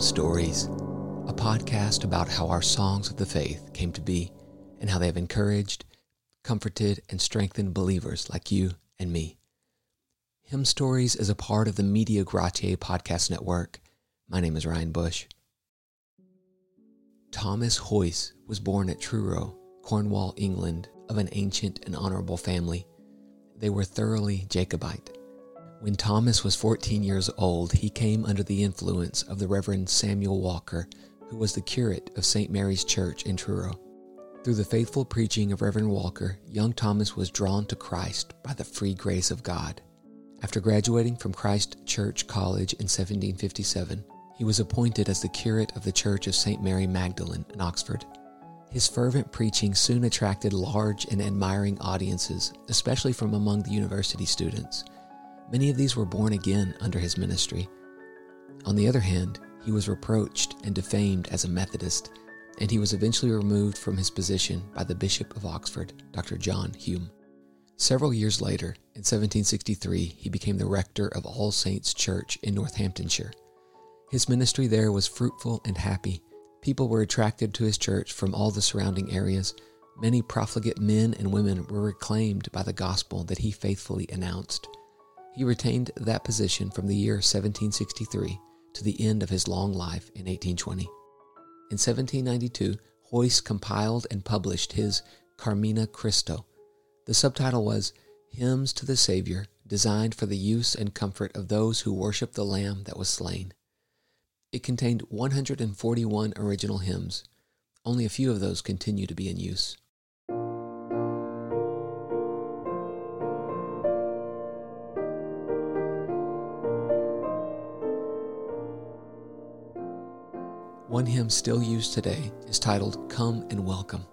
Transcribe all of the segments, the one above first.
Stories, a podcast about how our songs of the faith came to be and how they have encouraged, comforted, and strengthened believers like you and me. Hymn Stories is a part of the Media Gratiae podcast network. My name is Ryan Bush. Thomas Haweis was born at Truro, Cornwall, England, of an ancient and honorable family. They were thoroughly Jacobite. When Thomas was 14 years old, he came under the influence of the Reverend Samuel Walker, who was the curate of St. Mary's Church in Truro. Through the faithful preaching of Reverend Walker, young Thomas was drawn to Christ by the free grace of God. After graduating from Christ Church College in 1757, he was appointed as the curate of the Church of St. Mary Magdalene in Oxford. His fervent preaching soon attracted large and admiring audiences, especially from among the university students. Many of these were born again under his ministry. On the other hand, he was reproached and defamed as a Methodist, and he was eventually removed from his position by the Bishop of Oxford, Dr. John Hume. Several years later, in 1763, he became the rector of All Saints Church in Northamptonshire. His ministry there was fruitful and happy. People were attracted to his church from all the surrounding areas. Many profligate men and women were reclaimed by the gospel that he faithfully announced. He retained that position from the year 1763 to the end of his long life in 1820. In 1792, Haweis compiled and published his Carmina Christo. The subtitle was Hymns to the Savior, designed for the use and comfort of those who worship the Lamb that was slain. It contained 141 original hymns. Only a few of those continue to be in use. One hymn still used today is titled Come and Welcome.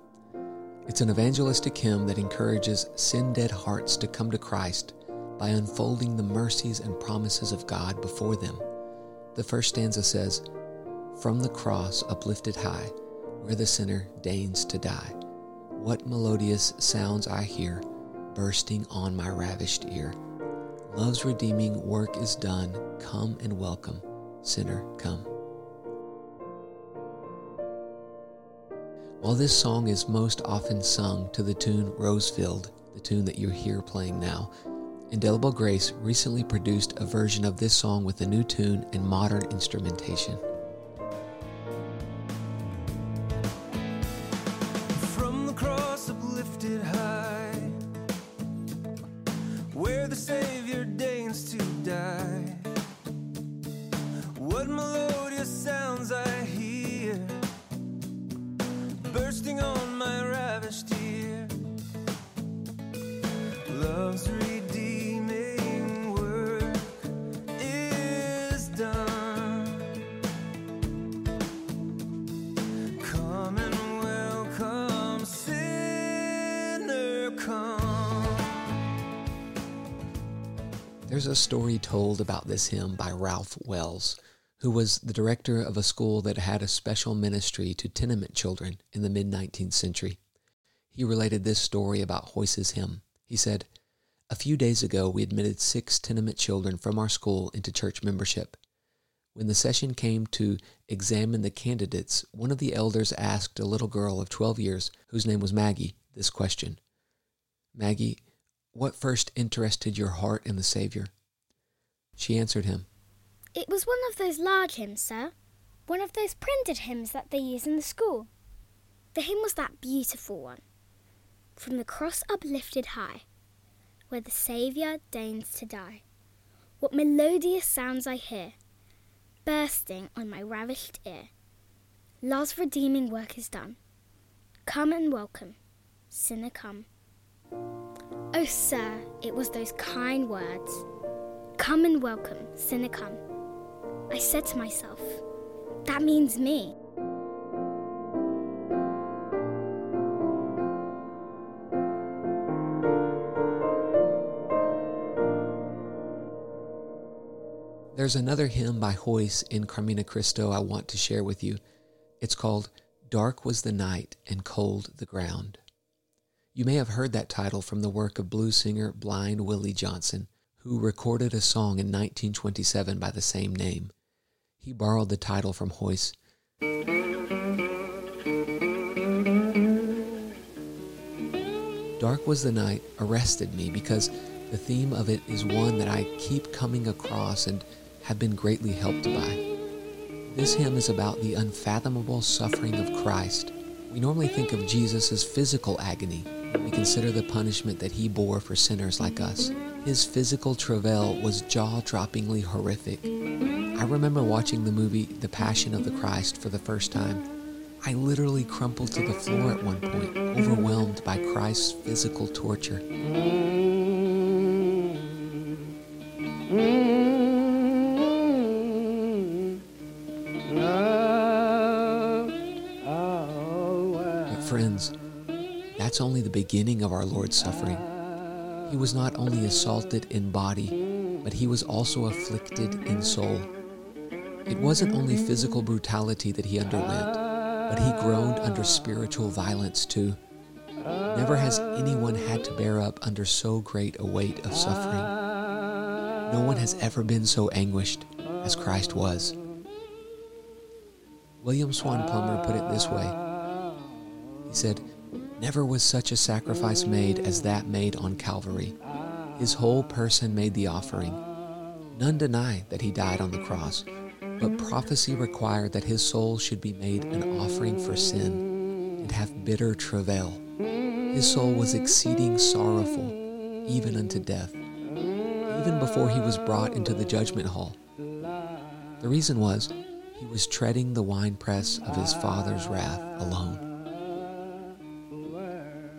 It's an evangelistic hymn that encourages sin dead hearts to come to Christ by unfolding the mercies and promises of God before them. The first stanza says, From the cross uplifted high, where the sinner deigns to die, what melodious sounds I hear bursting on my ravished ear. Love's redeeming work is done. Come and welcome, sinner, come. While this song is most often sung to the tune Rosefield, the tune that you hear playing now, Indelible Grace recently produced a version of this song with a new tune and modern instrumentation. There's a story told about this hymn by Ralph Wells, who was the director of a school that had a special ministry to tenement children in the mid 19th century. He related this story about Haweis's hymn. He said, A few days ago, we admitted six tenement children from our school into church membership. When the session came to examine the candidates, one of the elders asked a little girl of 12 years, whose name was Maggie, this question Maggie, what first interested your heart in the Savior? She answered him, It was one of those large hymns, sir. One of those printed hymns that they use in the school. The hymn was that beautiful one. From the cross uplifted high, where the Saviour deigns to die. What melodious sounds I hear, bursting on my ravished ear. Love's redeeming work is done. Come and welcome, sinner, come. Oh, sir, it was those kind words. Come and welcome, sinner, come. I said to myself, that means me. There's another hymn by Haweis in Carmina Christo I want to share with you. It's called Dark Was the Night and Cold the Ground. You may have heard that title from the work of blues singer Blind Willie Johnson, who recorded a song in 1927 by the same name. He borrowed the title from Haweis. Dark Was the Night arrested me because the theme of it is one that I keep coming across and have been greatly helped by. This hymn is about the unfathomable suffering of Christ. We normally think of Jesus physical agony we consider the punishment that he bore for sinners like us. His physical travail was jaw droppingly horrific. I remember watching the movie The Passion of the Christ for the first time. I literally crumpled to the floor at one point, overwhelmed by Christ's physical torture. But friends, that's only the beginning of our Lord's suffering. He was not only assaulted in body, but he was also afflicted in soul. It wasn't only physical brutality that he underwent, but he groaned under spiritual violence too. Never has anyone had to bear up under so great a weight of suffering. No one has ever been so anguished as Christ was. William Swan Plumer put it this way He said, Never was such a sacrifice made as that made on Calvary. His whole person made the offering. None deny that he died on the cross, but prophecy required that his soul should be made an offering for sin and have bitter travail. His soul was exceeding sorrowful, even unto death, even before he was brought into the judgment hall. The reason was he was treading the winepress of his Father's wrath alone.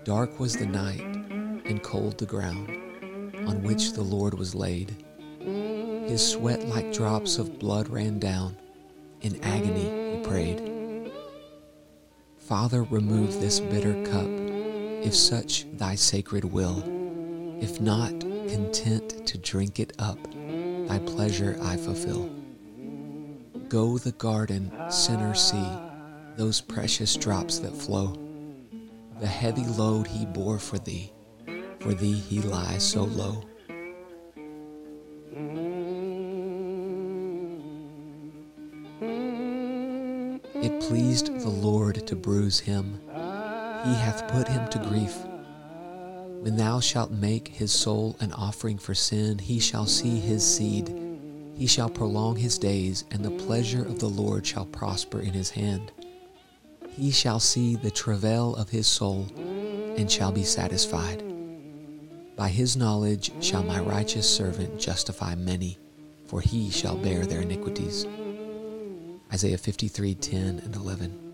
Dark was the night, and cold the ground on which the Lord was laid. His sweat like drops of blood ran down. In agony he prayed. Father, remove this bitter cup, if such thy sacred will. If not, content to drink it up, thy pleasure I fulfill. Go the garden, sinner, see those precious drops that flow the heavy load he bore for thee. For thee he lies so low. It pleased the Lord to bruise him, he hath put him to grief. When thou shalt make his soul an offering for sin, he shall see his seed. He shall prolong his days, and the pleasure of the Lord shall prosper in his hand he shall see the travail of his soul and shall be satisfied. By his knowledge shall my righteous servant justify many, for he shall bear their iniquities. Isaiah 53 10 and 11.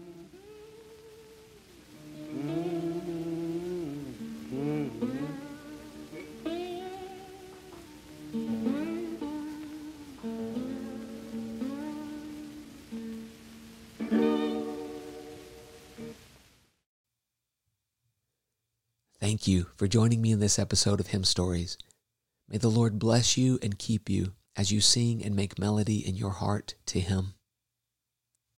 Thank you for joining me in this episode of Hymn Stories. May the Lord bless you and keep you as you sing and make melody in your heart to Him.